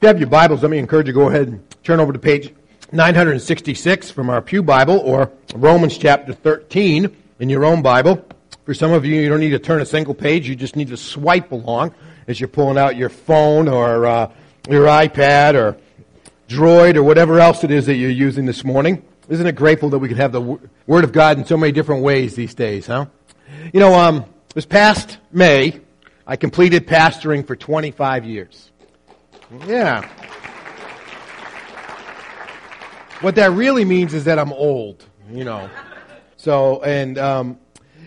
If you have your Bibles, let me encourage you to go ahead and turn over to page 966 from our Pew Bible or Romans chapter 13 in your own Bible. For some of you, you don't need to turn a single page. You just need to swipe along as you're pulling out your phone or uh, your iPad or Droid or whatever else it is that you're using this morning. Isn't it grateful that we could have the Word of God in so many different ways these days, huh? You know, um, this past May, I completed pastoring for 25 years. Yeah. What that really means is that I'm old, you know. So, and, um,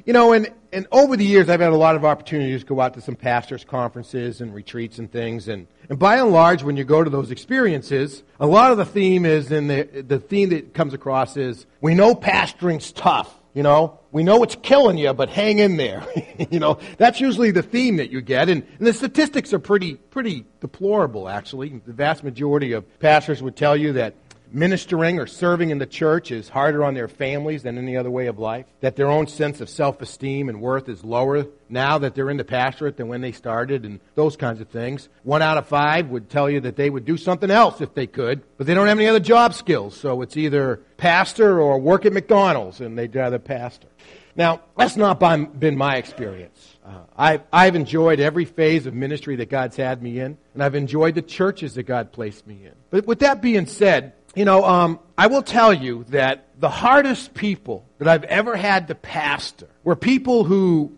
you know, and, and over the years, I've had a lot of opportunities to go out to some pastors' conferences and retreats and things. And, and by and large, when you go to those experiences, a lot of the theme is, and the, the theme that comes across is, we know pastoring's tough. You know, we know it's killing you, but hang in there. you know, that's usually the theme that you get. And, and, the statistics are pretty, pretty deplorable, actually. The vast majority of pastors would tell you that ministering or serving in the church is harder on their families than any other way of life, that their own sense of self esteem and worth is lower now that they're in the pastorate than when they started, and those kinds of things. One out of five would tell you that they would do something else if they could, but they don't have any other job skills, so it's either pastor or work at McDonald's, and they'd rather pastor. Now, that's not been my experience. Uh, I've, I've enjoyed every phase of ministry that God's had me in, and I've enjoyed the churches that God placed me in. But with that being said, you know, um, I will tell you that the hardest people that I've ever had to pastor were people who,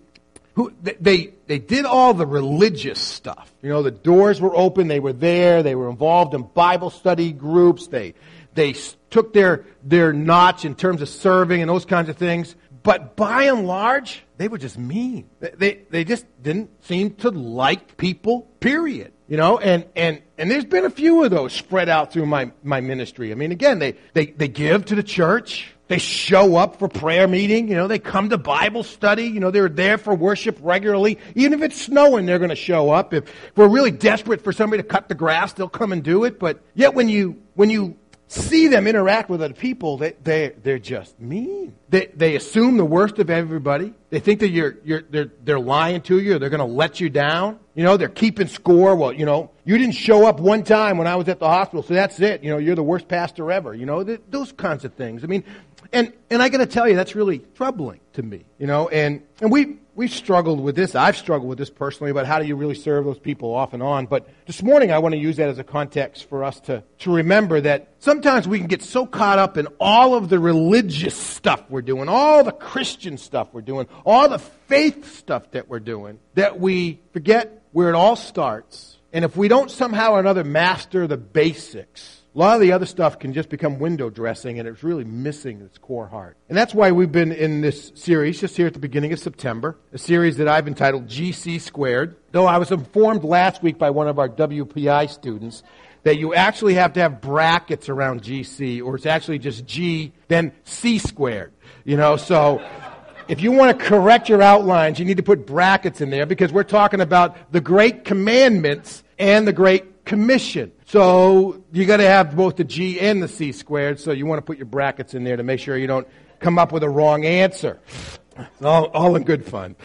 who they, they did all the religious stuff. You know, the doors were open, they were there, they were involved in Bible study groups, they, they took their, their notch in terms of serving and those kinds of things. But by and large, they were just mean. They, they just didn't seem to like people, period. You know, and, and, and there's been a few of those spread out through my, my ministry. I mean, again, they, they, they give to the church. They show up for prayer meeting. You know, they come to Bible study. You know, they're there for worship regularly. Even if it's snowing, they're going to show up. If we're really desperate for somebody to cut the grass, they'll come and do it. But yet when you, when you see them interact with other people, they, they, they're just mean. They, they assume the worst of everybody. They think that you're, you're, they're, they're lying to you. They're going to let you down. You know, they're keeping score. Well, you know, you didn't show up one time when I was at the hospital, so that's it. You know, you're the worst pastor ever. You know, th- those kinds of things. I mean, and, and I got to tell you, that's really troubling to me. You know, and, and we, we've struggled with this. I've struggled with this personally about how do you really serve those people off and on. But this morning, I want to use that as a context for us to, to remember that sometimes we can get so caught up in all of the religious stuff we're doing, all the Christian stuff we're doing, all the faith stuff that we're doing, that we forget where it all starts. And if we don't somehow or another master the basics, a lot of the other stuff can just become window dressing and it's really missing its core heart. And that's why we've been in this series just here at the beginning of September, a series that I've entitled GC Squared. Though I was informed last week by one of our WPI students that you actually have to have brackets around GC or it's actually just G, then C squared. You know, so if you want to correct your outlines, you need to put brackets in there because we're talking about the great commandments and the great commission. So you got to have both the G and the C squared. So you want to put your brackets in there to make sure you don't come up with a wrong answer. All, all in good fun.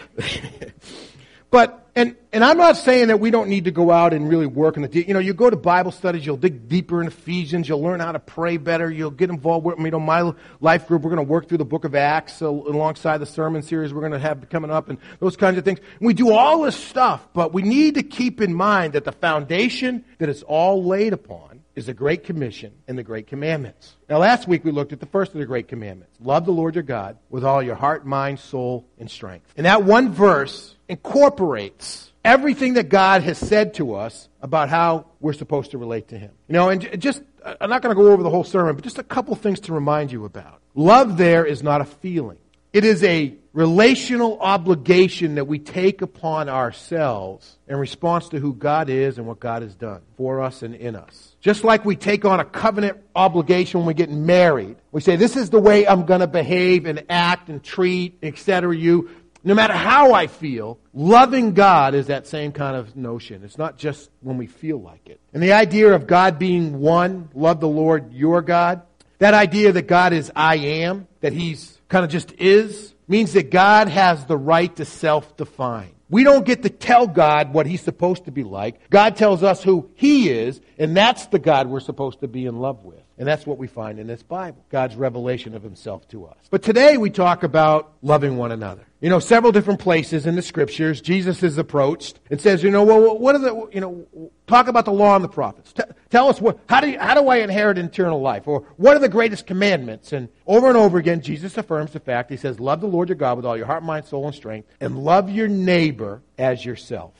but and and I'm not saying that we don't need to go out and really work on the. You know, you go to Bible studies, you'll dig deeper in Ephesians, you'll learn how to pray better, you'll get involved with. You know, my life group, we're going to work through the Book of Acts alongside the sermon series we're going to have coming up, and those kinds of things. And we do all this stuff, but we need to keep in mind that the foundation that it's all laid upon is the Great Commission and the Great Commandments. Now, last week we looked at the first of the Great Commandments love the Lord your God with all your heart, mind, soul, and strength. And that one verse incorporates everything that God has said to us about how we're supposed to relate to Him. You know, and just, I'm not going to go over the whole sermon, but just a couple things to remind you about. Love there is not a feeling. It is a relational obligation that we take upon ourselves in response to who God is and what God has done for us and in us. Just like we take on a covenant obligation when we get married. We say, this is the way I'm going to behave and act and treat, etc. you no matter how I feel, loving God is that same kind of notion. It's not just when we feel like it. And the idea of God being one, love the Lord your God, that idea that God is I am, that He's kind of just is, means that God has the right to self define. We don't get to tell God what He's supposed to be like. God tells us who He is, and that's the God we're supposed to be in love with. And that's what we find in this Bible God's revelation of Himself to us. But today we talk about loving one another. You know, several different places in the scriptures, Jesus is approached and says, you know, well, what are the, you know, talk about the law and the prophets. T- tell us what, how do, you, how do I inherit eternal life? Or what are the greatest commandments? And over and over again, Jesus affirms the fact. He says, love the Lord your God with all your heart, mind, soul, and strength, and love your neighbor as yourself.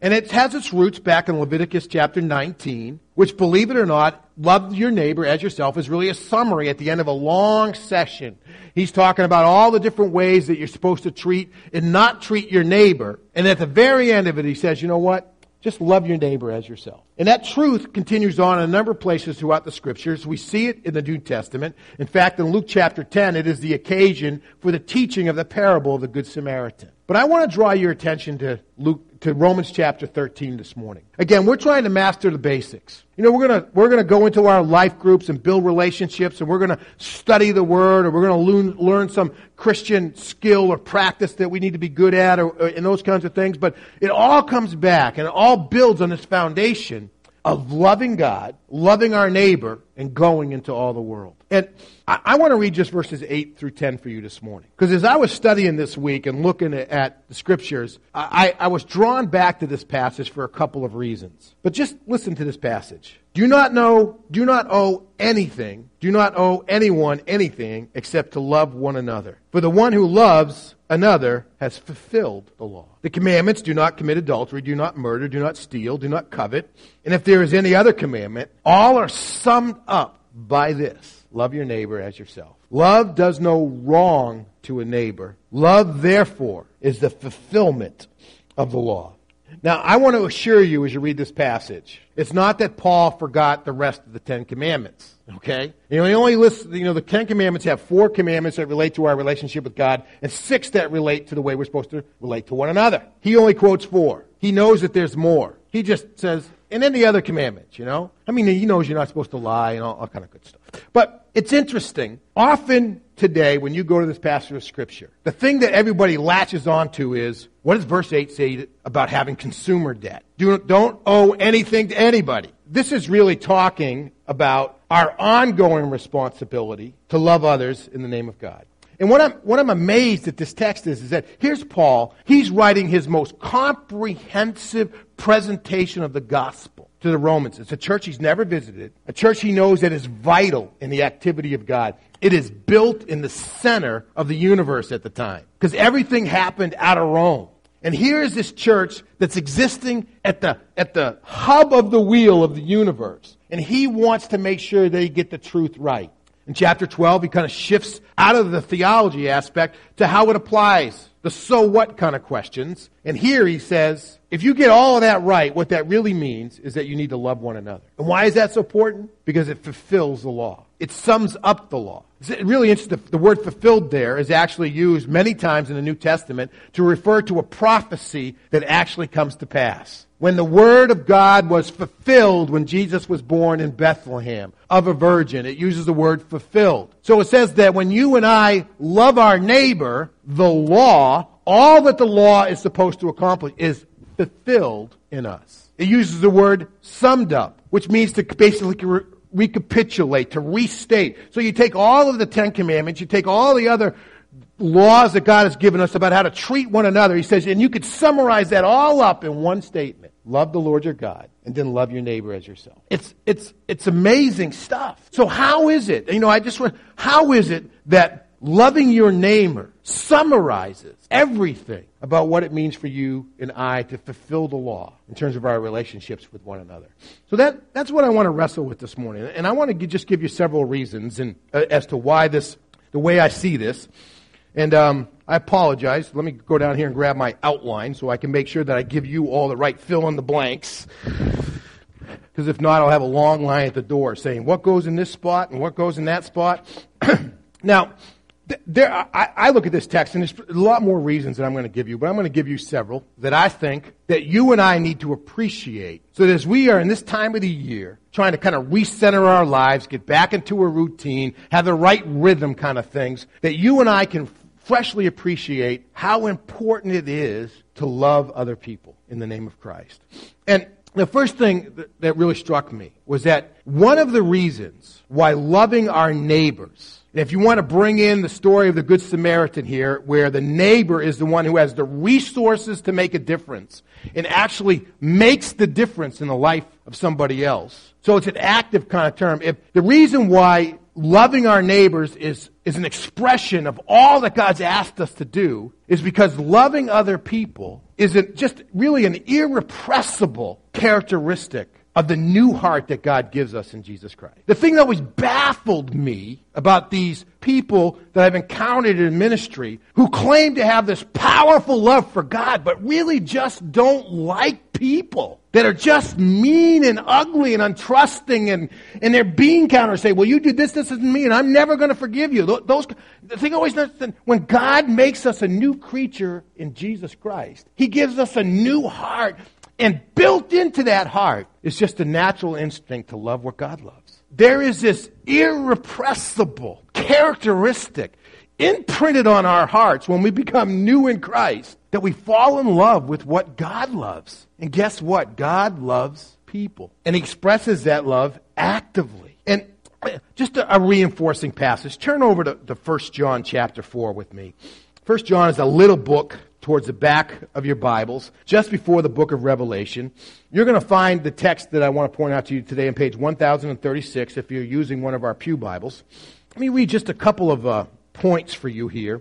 And it has its roots back in Leviticus chapter 19, which, believe it or not, love your neighbor as yourself is really a summary at the end of a long session. He's talking about all the different ways that you're supposed to treat and not treat your neighbor. And at the very end of it, he says, you know what? Just love your neighbor as yourself. And that truth continues on in a number of places throughout the scriptures. We see it in the New Testament. In fact, in Luke chapter 10, it is the occasion for the teaching of the parable of the Good Samaritan. But I want to draw your attention to Luke to Romans chapter 13 this morning. Again, we're trying to master the basics. You know, we're going to we're going to go into our life groups and build relationships and we're going to study the word or we're going to learn, learn some Christian skill or practice that we need to be good at or, or and those kinds of things, but it all comes back and it all builds on this foundation of loving God, loving our neighbor, and going into all the world. And I, I want to read just verses 8 through 10 for you this morning. Because as I was studying this week and looking at the scriptures, I, I was drawn back to this passage for a couple of reasons. But just listen to this passage. Do not know, do not owe anything, do not owe anyone anything except to love one another. For the one who loves another has fulfilled the law. The commandments do not commit adultery, do not murder, do not steal, do not covet. And if there is any other commandment, all are summed up by this love your neighbor as yourself. Love does no wrong to a neighbor. Love, therefore, is the fulfillment of the law. Now, I want to assure you as you read this passage, it's not that Paul forgot the rest of the Ten Commandments. Okay? You know, he only lists, you know, the Ten Commandments have four commandments that relate to our relationship with God and six that relate to the way we're supposed to relate to one another. He only quotes four. He knows that there's more. He just says, and then the other commandments, you know? I mean, he knows you're not supposed to lie and all, all kind of good stuff. But it's interesting. Often today, when you go to this passage of Scripture, the thing that everybody latches onto is what does verse 8 say about having consumer debt? Do, don't owe anything to anybody. This is really talking about our ongoing responsibility to love others in the name of God. And what I'm, what I'm amazed at this text is, is that here's Paul. He's writing his most comprehensive presentation of the gospel to the Romans. It's a church he's never visited, a church he knows that is vital in the activity of God. It is built in the center of the universe at the time because everything happened out of Rome. And here is this church that's existing at the, at the hub of the wheel of the universe. And he wants to make sure they get the truth right. In chapter 12, he kind of shifts out of the theology aspect to how it applies, the so what kind of questions. And here he says, if you get all of that right, what that really means is that you need to love one another. And why is that so important? Because it fulfills the law. It sums up the law. It's really interesting. The word fulfilled there is actually used many times in the New Testament to refer to a prophecy that actually comes to pass. When the word of God was fulfilled when Jesus was born in Bethlehem of a virgin, it uses the word fulfilled. So it says that when you and I love our neighbor, the law, all that the law is supposed to accomplish is fulfilled in us. It uses the word summed up, which means to basically re- recapitulate, to restate. So you take all of the Ten Commandments, you take all the other laws that God has given us about how to treat one another. He says, and you could summarize that all up in one statement. Love the Lord your God, and then love your neighbor as yourself. It's, it's, it's amazing stuff. So how is it, you know, I just want, how is it that loving your neighbor summarizes everything about what it means for you and I to fulfill the law in terms of our relationships with one another. So that, that's what I want to wrestle with this morning. And I want to just give you several reasons and, uh, as to why this, the way I see this. And um, I apologize. Let me go down here and grab my outline so I can make sure that I give you all the right fill in the blanks. Because if not, I'll have a long line at the door saying what goes in this spot and what goes in that spot. now, there, I, I, look at this text, and there's a lot more reasons that I'm going to give you, but I'm going to give you several that I think that you and I need to appreciate. So that as we are in this time of the year, trying to kind of recenter our lives, get back into a routine, have the right rhythm kind of things, that you and I can freshly appreciate how important it is to love other people in the name of Christ. And the first thing that really struck me was that one of the reasons why loving our neighbors, if you want to bring in the story of the Good Samaritan here, where the neighbor is the one who has the resources to make a difference and actually makes the difference in the life of somebody else. So it's an active kind of term. If the reason why loving our neighbors is, is an expression of all that God's asked us to do is because loving other people is just really an irrepressible characteristic of the new heart that God gives us in Jesus Christ. The thing that always baffled me about these people that I've encountered in ministry who claim to have this powerful love for God, but really just don't like people that are just mean and ugly and untrusting and, and their bean counters say, well, you did this, this isn't me, and I'm never going to forgive you. Those, the thing always, when God makes us a new creature in Jesus Christ, He gives us a new heart and built into that heart is just a natural instinct to love what God loves. There is this irrepressible characteristic imprinted on our hearts when we become new in Christ that we fall in love with what God loves. And guess what? God loves people and expresses that love actively. And just a, reinforcing passage. Turn over to, to 1 John chapter 4 with me. 1 John is a little book towards the back of your Bibles, just before the book of Revelation. You're going to find the text that I want to point out to you today on page 1036 if you're using one of our Pew Bibles. Let me read just a couple of uh, points for you here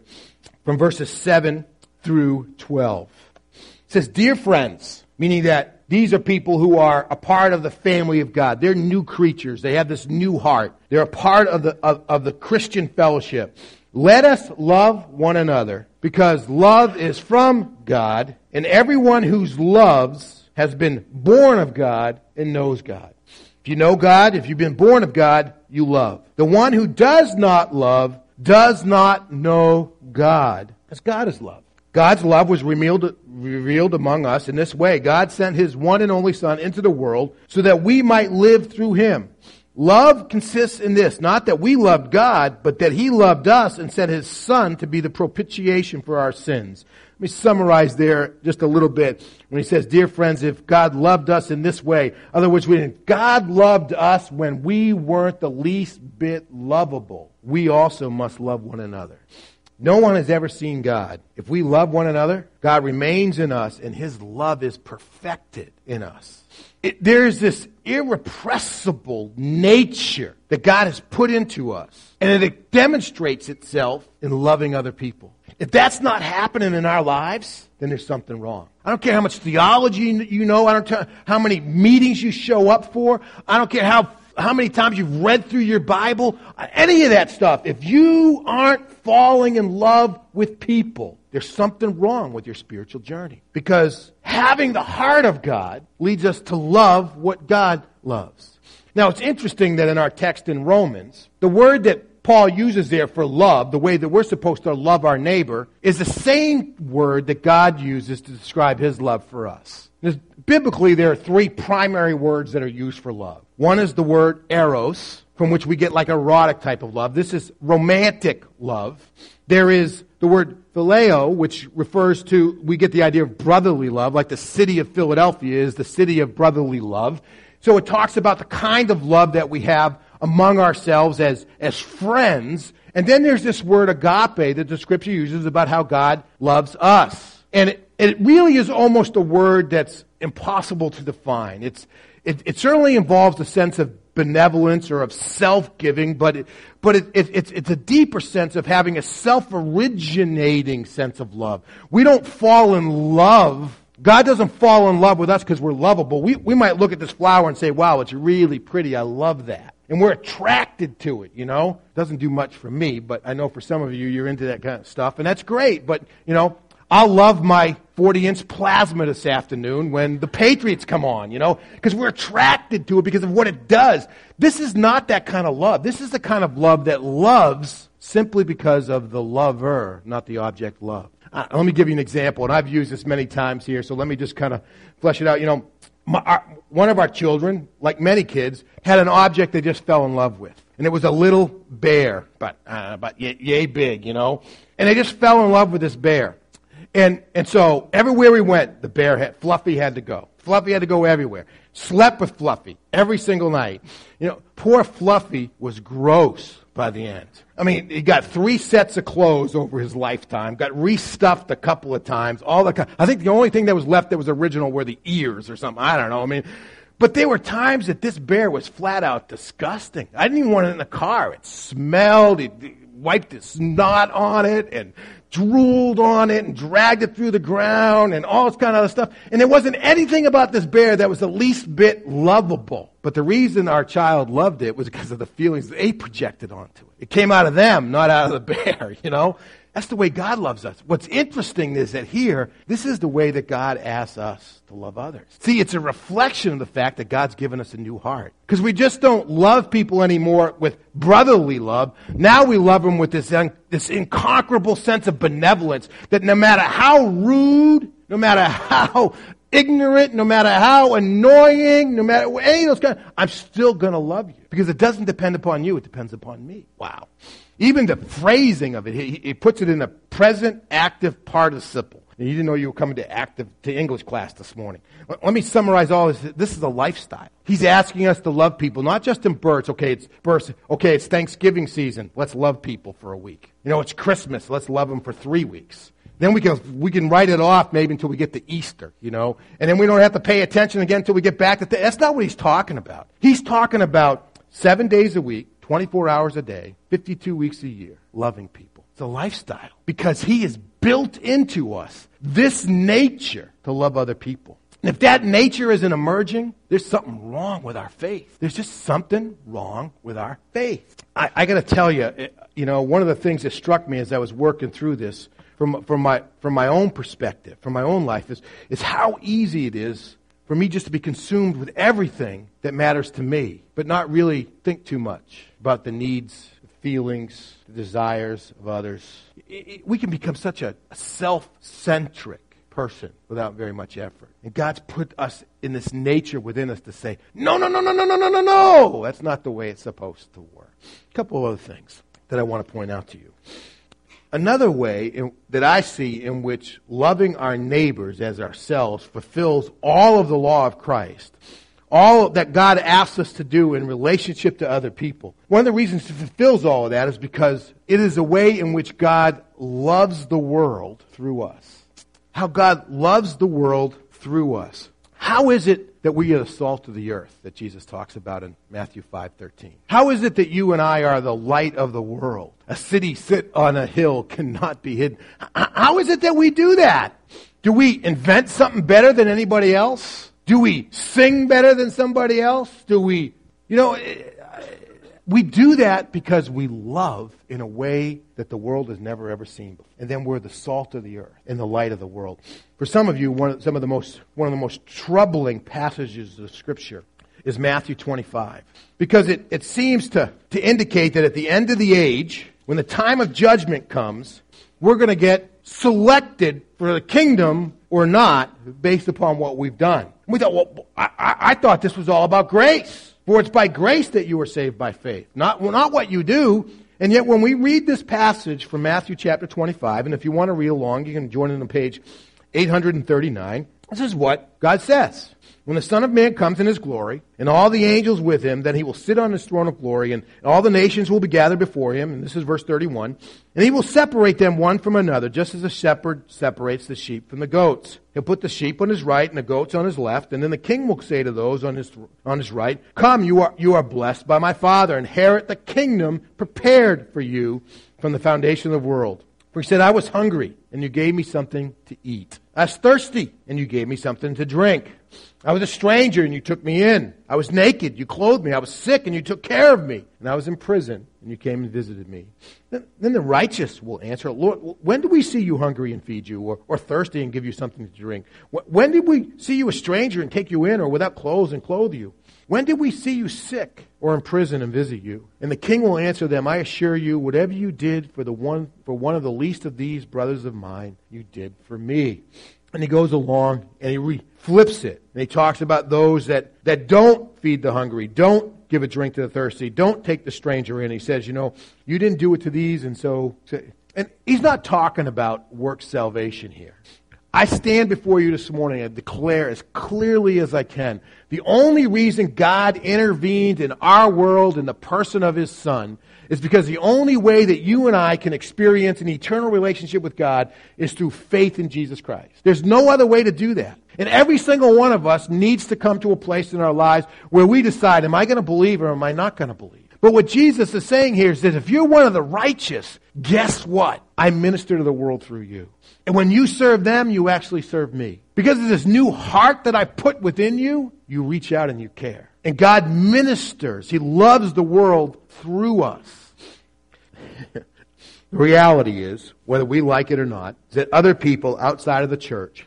from verses 7 through 12. It says, Dear friends, meaning that these are people who are a part of the family of God. They're new creatures. They have this new heart. They're a part of the, of, of the Christian fellowship. Let us love one another because love is from God, and everyone who loves has been born of God and knows God. If you know God, if you've been born of God, you love. The one who does not love does not know God, because God is love. God's love was revealed, revealed among us in this way. God sent his one and only Son into the world so that we might live through him. Love consists in this, not that we loved God, but that He loved us and sent His Son to be the propitiation for our sins. Let me summarize there just a little bit when he says, Dear friends, if God loved us in this way, other words, when God loved us when we weren't the least bit lovable, we also must love one another. No one has ever seen God. If we love one another, God remains in us and His love is perfected in us. It, there's this irrepressible nature that God has put into us, and it demonstrates itself in loving other people. If that's not happening in our lives, then there's something wrong. I don't care how much theology you know. I don't care how many meetings you show up for. I don't care how how many times you've read through your Bible, any of that stuff. If you aren't falling in love with people, there's something wrong with your spiritual journey. Because having the heart of God leads us to love what God loves. Now, it's interesting that in our text in Romans, the word that Paul uses there for love, the way that we're supposed to love our neighbor, is the same word that God uses to describe his love for us. There's, biblically, there are three primary words that are used for love. One is the word eros, from which we get like erotic type of love. This is romantic love. There is the word phileo, which refers to, we get the idea of brotherly love, like the city of Philadelphia is the city of brotherly love. So it talks about the kind of love that we have among ourselves as, as friends. And then there's this word agape that the scripture uses about how God loves us. And it, it really is almost a word that's impossible to define. It's, it, it certainly involves a sense of benevolence or of self-giving, but it, but it, it, it's, it's a deeper sense of having a self-originating sense of love. We don't fall in love. God doesn't fall in love with us because we're lovable. We, we might look at this flower and say, wow, it's really pretty. I love that. And we're attracted to it, you know? Doesn't do much for me, but I know for some of you, you're into that kind of stuff, and that's great. But, you know, I'll love my 40 inch plasma this afternoon when the Patriots come on, you know, because we're attracted to it because of what it does. This is not that kind of love. This is the kind of love that loves simply because of the lover, not the object loved. Uh, let me give you an example, and I've used this many times here, so let me just kind of flesh it out. You know, my, our, one of our children, like many kids, had an object they just fell in love with. And it was a little bear, but, uh, but yay big, you know? And they just fell in love with this bear. And, and so everywhere we went, the bear had, Fluffy had to go. Fluffy had to go everywhere. Slept with Fluffy every single night. You know, poor Fluffy was gross by the end. I mean, he got three sets of clothes over his lifetime, got restuffed a couple of times. All the, I think the only thing that was left that was original were the ears or something. I don't know. I mean, but there were times that this bear was flat out disgusting. I didn't even want it in the car. It smelled. He wiped his snot on it and drooled on it and dragged it through the ground and all this kind of other stuff. And there wasn't anything about this bear that was the least bit lovable. But the reason our child loved it was because of the feelings they projected onto it. It came out of them, not out of the bear, you know? That's the way God loves us. What's interesting is that here, this is the way that God asks us to love others. See, it's a reflection of the fact that God's given us a new heart. Because we just don't love people anymore with brotherly love. Now we love them with this, un- this incomparable sense of benevolence that no matter how rude, no matter how ignorant, no matter how annoying, no matter any of those kind, I'm still going to love you. Because it doesn't depend upon you, it depends upon me. Wow. Even the phrasing of it, he, he puts it in a present active participle. And you didn't know you were coming to active to English class this morning. Let me summarize all this. This is a lifestyle. He's asking us to love people, not just in births. Okay, it's births. Okay, it's Thanksgiving season. Let's love people for a week. You know, it's Christmas. Let's love them for three weeks. Then we can, we can write it off maybe until we get to Easter, you know, and then we don't have to pay attention again until we get back to, th- that's not what he's talking about. He's talking about seven days a week, 24 hours a day, 52 weeks a year, loving people. It's a lifestyle because He has built into us this nature to love other people. And if that nature isn't emerging, there's something wrong with our faith. There's just something wrong with our faith. I, I got to tell you, eh, you know, one of the things that struck me as I was working through this from, from, my, from my own perspective, from my own life, is, is how easy it is for me just to be consumed with everything that matters to me, but not really think too much about the needs, feelings, the desires of others. It, it, we can become such a, a self centric person without very much effort. And God's put us in this nature within us to say, no, no, no, no, no, no, no, no, no. That's not the way it's supposed to work. A couple of other things that I want to point out to you. Another way in, that I see in which loving our neighbors as ourselves fulfills all of the law of Christ, all that God asks us to do in relationship to other people. One of the reasons it fulfills all of that is because it is a way in which God loves the world through us. How God loves the world through us. How is it that we are the salt of the earth that Jesus talks about in Matthew 5:13. How is it that you and I are the light of the world? A city set on a hill cannot be hidden. How is it that we do that? Do we invent something better than anybody else? Do we sing better than somebody else? Do we, you know, we do that because we love in a way that the world has never ever seen before. And then we're the salt of the earth and the light of the world. For some of you, one of, some of the most, one of the most troubling passages of Scripture is Matthew 25. Because it, it seems to, to indicate that at the end of the age, when the time of judgment comes, we're going to get selected for the kingdom or not based upon what we've done. We thought, well, I, I, I thought this was all about grace. For it's by grace that you are saved by faith, not, not what you do. And yet, when we read this passage from Matthew chapter 25, and if you want to read along, you can join in on page 839. This is what God says. When the Son of Man comes in his glory, and all the angels with him, then he will sit on his throne of glory, and all the nations will be gathered before him. And this is verse 31. And he will separate them one from another, just as a shepherd separates the sheep from the goats. He'll put the sheep on his right and the goats on his left, and then the king will say to those on his, on his right, Come, you are, you are blessed by my Father, inherit the kingdom prepared for you from the foundation of the world. For he said, I was hungry, and you gave me something to eat. I was thirsty, and you gave me something to drink. I was a stranger, and you took me in. I was naked, you clothed me. I was sick, and you took care of me. And I was in prison, and you came and visited me. Then, the righteous will answer, Lord, when did we see you hungry and feed you, or, or thirsty and give you something to drink? When did we see you a stranger and take you in, or without clothes and clothe you? When did we see you sick or in prison and visit you? And the king will answer them, I assure you, whatever you did for the one for one of the least of these brothers of mine, you did for me. And he goes along and he re- flips it. And he talks about those that, that don't feed the hungry, don't give a drink to the thirsty, don't take the stranger in. He says, you know, you didn't do it to these, and so. And he's not talking about work salvation here. I stand before you this morning and declare as clearly as I can the only reason God intervened in our world in the person of His Son is because the only way that you and I can experience an eternal relationship with God is through faith in Jesus Christ. There's no other way to do that. And every single one of us needs to come to a place in our lives where we decide, am I going to believe or am I not going to believe? But what Jesus is saying here is that if you're one of the righteous, guess what? I minister to the world through you. And when you serve them, you actually serve me. Because of this new heart that I put within you, you reach out and you care. And God ministers. He loves the world through us. the reality is, whether we like it or not, is that other people outside of the church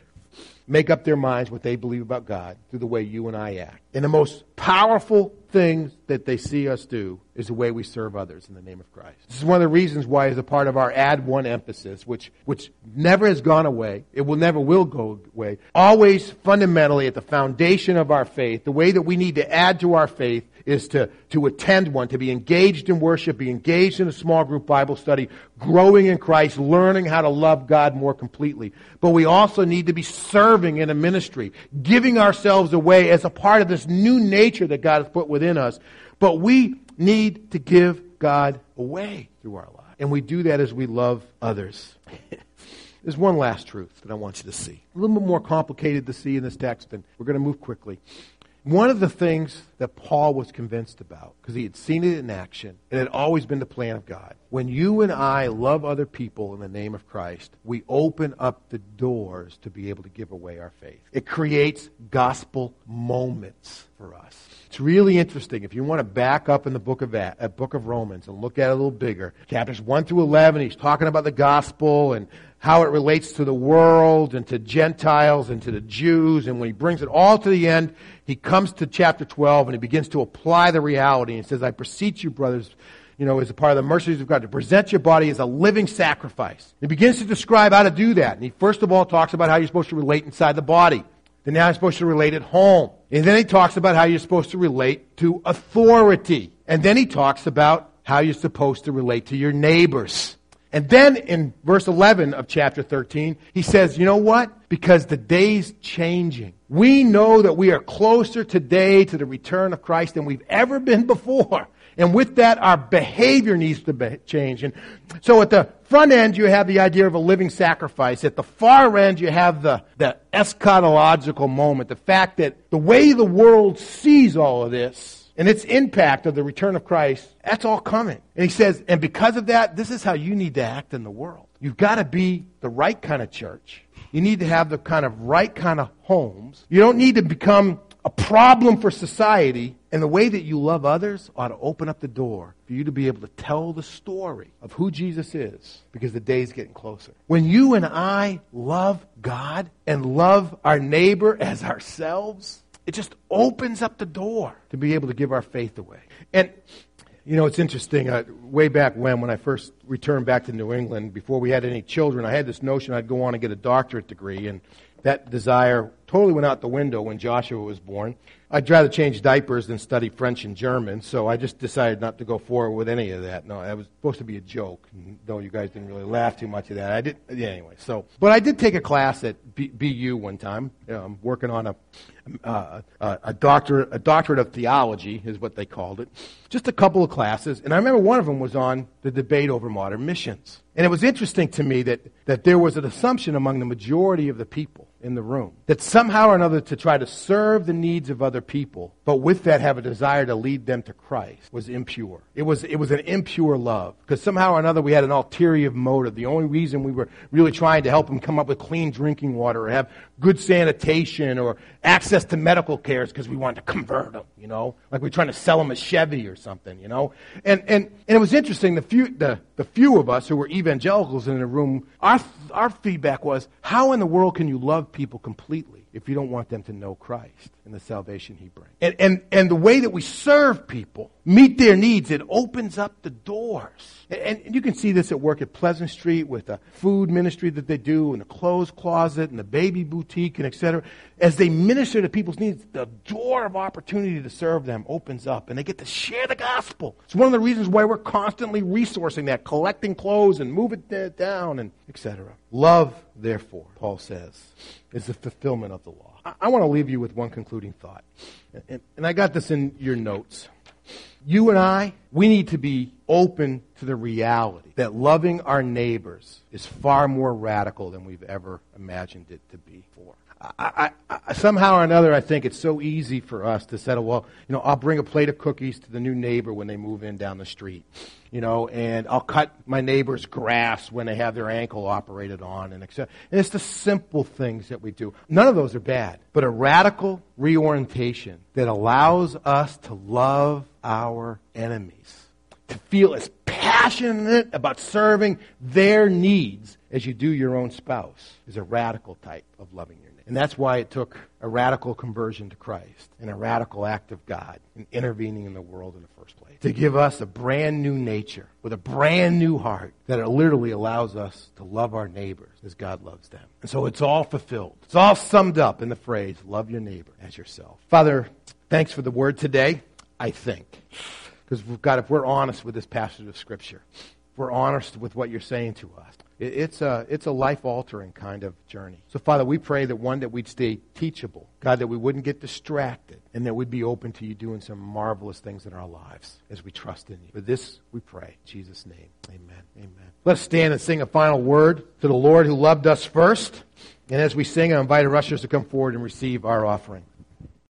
make up their minds what they believe about God through the way you and I act. And the most powerful things that they see us do is the way we serve others in the name of Christ. This is one of the reasons why, as a part of our Add One emphasis, which, which never has gone away, it will never will go away, always fundamentally at the foundation of our faith, the way that we need to add to our faith is to, to attend one, to be engaged in worship, be engaged in a small group Bible study, growing in Christ, learning how to love God more completely. But we also need to be serving in a ministry, giving ourselves away as a part of this new nature that God has put within us. But we need to give God away through our lives. And we do that as we love others. There's one last truth that I want you to see. A little bit more complicated to see in this text, and we're going to move quickly. One of the things that Paul was convinced about, because he had seen it in action, it had always been the plan of God. When you and I love other people in the name of Christ, we open up the doors to be able to give away our faith. It creates gospel moments for us. It's really interesting. If you want to back up in the book of, uh, book of Romans and look at it a little bigger, chapters 1 through 11, he's talking about the gospel and how it relates to the world and to Gentiles and to the Jews. And when he brings it all to the end, he comes to chapter 12 and he begins to apply the reality and says, I beseech you, brothers, you know, as a part of the mercies of God, to present your body as a living sacrifice. He begins to describe how to do that. And he first of all talks about how you're supposed to relate inside the body. Then how you're supposed to relate at home. And then he talks about how you're supposed to relate to authority. And then he talks about how you're supposed to relate to your neighbors. And then in verse 11 of chapter 13, he says, you know what? Because the day's changing. We know that we are closer today to the return of Christ than we've ever been before. And with that, our behavior needs to be change. And so at the front end, you have the idea of a living sacrifice. At the far end, you have the, the eschatological moment. The fact that the way the world sees all of this and its impact of the return of Christ, that's all coming. And he says, and because of that, this is how you need to act in the world. You've got to be the right kind of church. You need to have the kind of right kind of homes. You don't need to become a problem for society. And the way that you love others ought to open up the door for you to be able to tell the story of who Jesus is because the day's getting closer. When you and I love God and love our neighbor as ourselves, it just opens up the door to be able to give our faith away. And, you know, it's interesting. Uh, way back when, when I first returned back to New England, before we had any children, I had this notion I'd go on and get a doctorate degree. And that desire totally went out the window when Joshua was born. I'd rather change diapers than study French and German, so I just decided not to go forward with any of that. No, that was supposed to be a joke, though you guys didn't really laugh too much at that. I did, yeah, anyway. So, but I did take a class at B, BU one time. Working on a uh, a doctorate a doctorate of theology is what they called it. Just a couple of classes, and I remember one of them was on the debate over modern missions. And it was interesting to me that, that there was an assumption among the majority of the people in the room. That somehow or another to try to serve the needs of other people, but with that have a desire to lead them to Christ was impure. It was, it was an impure love. Because somehow or another we had an ulterior motive. The only reason we were really trying to help them come up with clean drinking water or have good sanitation or access to medical care is because we wanted to convert them, you know? Like we're trying to sell them a Chevy or something, you know? And, and, and it was interesting, the few, the, the few of us who were evangelicals in the room, our, our feedback was, how in the world can you love people completely if you don't want them to know Christ and the salvation he brings. And, and, and the way that we serve people meet their needs, it opens up the doors. And, and you can see this at work at Pleasant Street with the food ministry that they do, and the clothes closet, and the baby boutique, and et cetera. As they minister to people's needs, the door of opportunity to serve them opens up, and they get to share the gospel. It's one of the reasons why we're constantly resourcing that, collecting clothes and moving it down, and etc. Love, therefore, Paul says, is the fulfillment of the law. I, I want to leave you with one concluding thought. And, and I got this in your notes you and I, we need to be open to the reality that loving our neighbors is far more radical than we've ever imagined it to be for. I, I, somehow or another, I think it's so easy for us to settle, well, you know, I'll bring a plate of cookies to the new neighbor when they move in down the street, you know, and I'll cut my neighbor's grass when they have their ankle operated on, and etc. And it's the simple things that we do. None of those are bad, but a radical reorientation that allows us to love our enemies, to feel as passionate about serving their needs as you do your own spouse is a radical type of loving your neighbor. And that's why it took a radical conversion to Christ and a radical act of God in intervening in the world in the first place. To give us a brand new nature with a brand new heart that literally allows us to love our neighbors as God loves them. And so it's all fulfilled. It's all summed up in the phrase, love your neighbor as yourself. Father, thanks for the word today, I think. Because, God, if we're honest with this passage of Scripture, we're honest with what you're saying to us, it's a, it's a life altering kind of journey. So, Father, we pray that one, that we'd stay teachable. God, that we wouldn't get distracted and that we'd be open to you doing some marvelous things in our lives as we trust in you. For this we pray. In Jesus' name, amen. Amen. Let's stand and sing a final word to the Lord who loved us first. And as we sing, I invite our ushers to come forward and receive our offering.